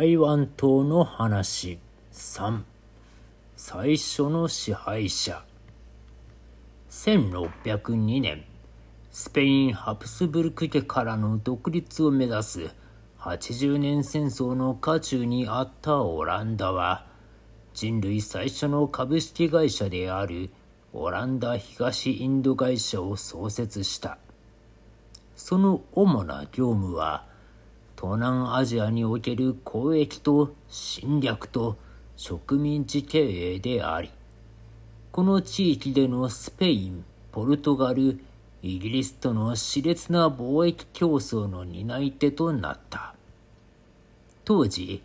台湾島の話。3最初の支配者。1602年。スペイン・ハプスブルク家からの独立を目指す。80年戦争の渦中にあったオランダは。人類最初の株式会社である。オランダ東インド会社を創設した。その主な業務は東南アジアにおける交易と侵略と植民地経営でありこの地域でのスペインポルトガルイギリスとの熾烈な貿易競争の担い手となった。当時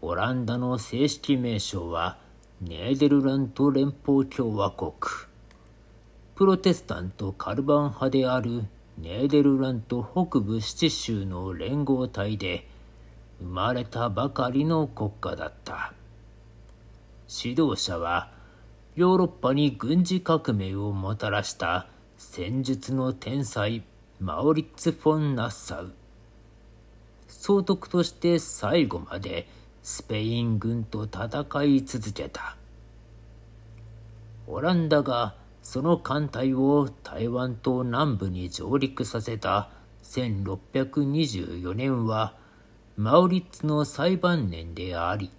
オランダの正式名称はネーデルラント連邦共和国。プロテスタントカルバン派であるネーデルラント北部七州の連合体で生まれたばかりの国家だった。指導者はヨーロッパに軍事革命をもたらした戦術の天才マオリッツ・フォン・ナッサウ。総督として最後までスペイン軍と戦い続けた。オランダがその艦隊を台湾島南部に上陸させた1624年はマウリッツの最晩年であり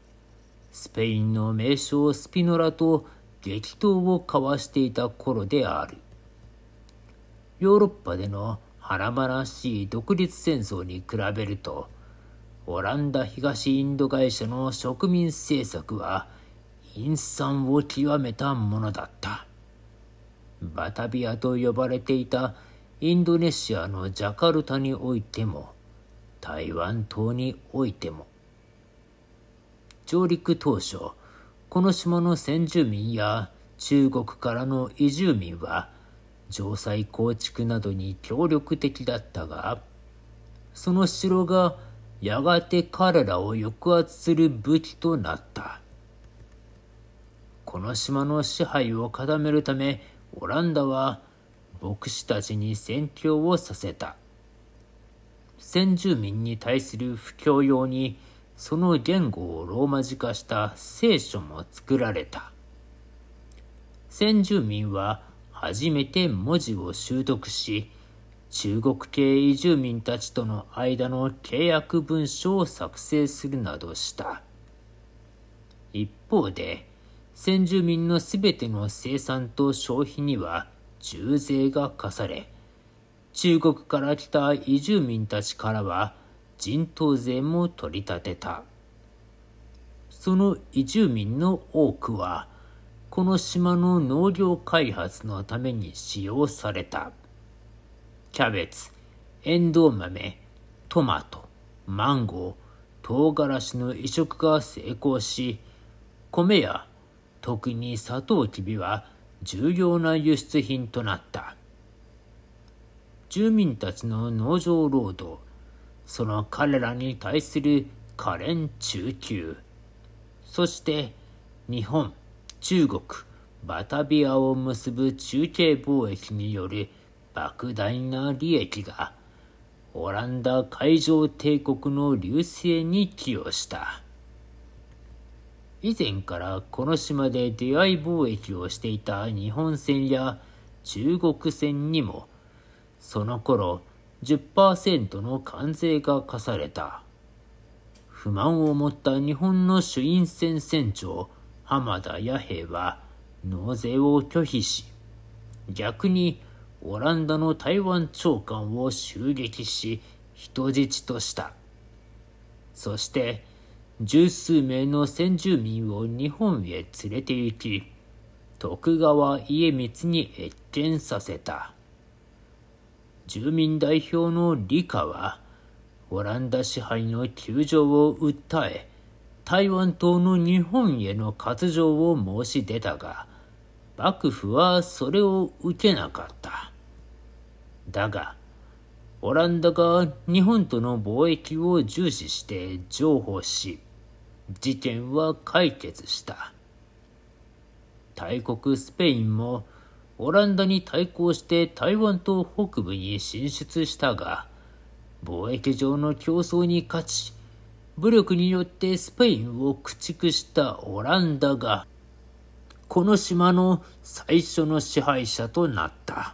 スペインの名将スピノラと激闘を交わしていた頃である。ヨーロッパでの華々しい独立戦争に比べるとオランダ東インド会社の植民政策は陰惨を極めたものだった。バタビアと呼ばれていたインドネシアのジャカルタにおいても台湾島においても上陸当初この島の先住民や中国からの移住民は城塞構築などに協力的だったがその城がやがて彼らを抑圧する武器となった。この島の支配を固めるためオランダは牧師たちに宣教をさせた。先住民に対する布教用にその言語をローマ字化した聖書も作られた。先住民は初めて文字を習得し中国系移住民たちとの間の契約文書を作成するなどした。一方で先住民のすべての生産と消費には重税が課され、中国から来た移住民たちからは人頭税も取り立てた。その移住民の多くは、この島の農業開発のために使用された。キャベツ、エンドウ豆、トマト、マンゴー、唐辛子の移植が成功し、米や特にサトウキビは重要な輸出品となった住民たちの農場労働その彼らに対する可憐中級そして日本中国バタビアを結ぶ中継貿易による莫大な利益がオランダ海上帝国の隆盛に寄与した。以前からこの島で出会い貿易をしていた日本船や中国船にもその頃10%の関税が課された。不満を持った日本の主因船船長浜田弥平は納税を拒否し逆にオランダの台湾長官を襲撃し人質とした。そして十数名の先住民を日本へ連れて行き、徳川家光に謁見させた。住民代表の理科は、オランダ支配の窮状を訴え、台湾島の日本への割譲を申し出たが、幕府はそれを受けなかった。だが、オランダが日本との貿易を重視して譲歩し、事件は解決した大国スペインもオランダに対抗して台湾島北部に進出したが貿易上の競争に勝ち武力によってスペインを駆逐したオランダが、この島の最初の支配者となった。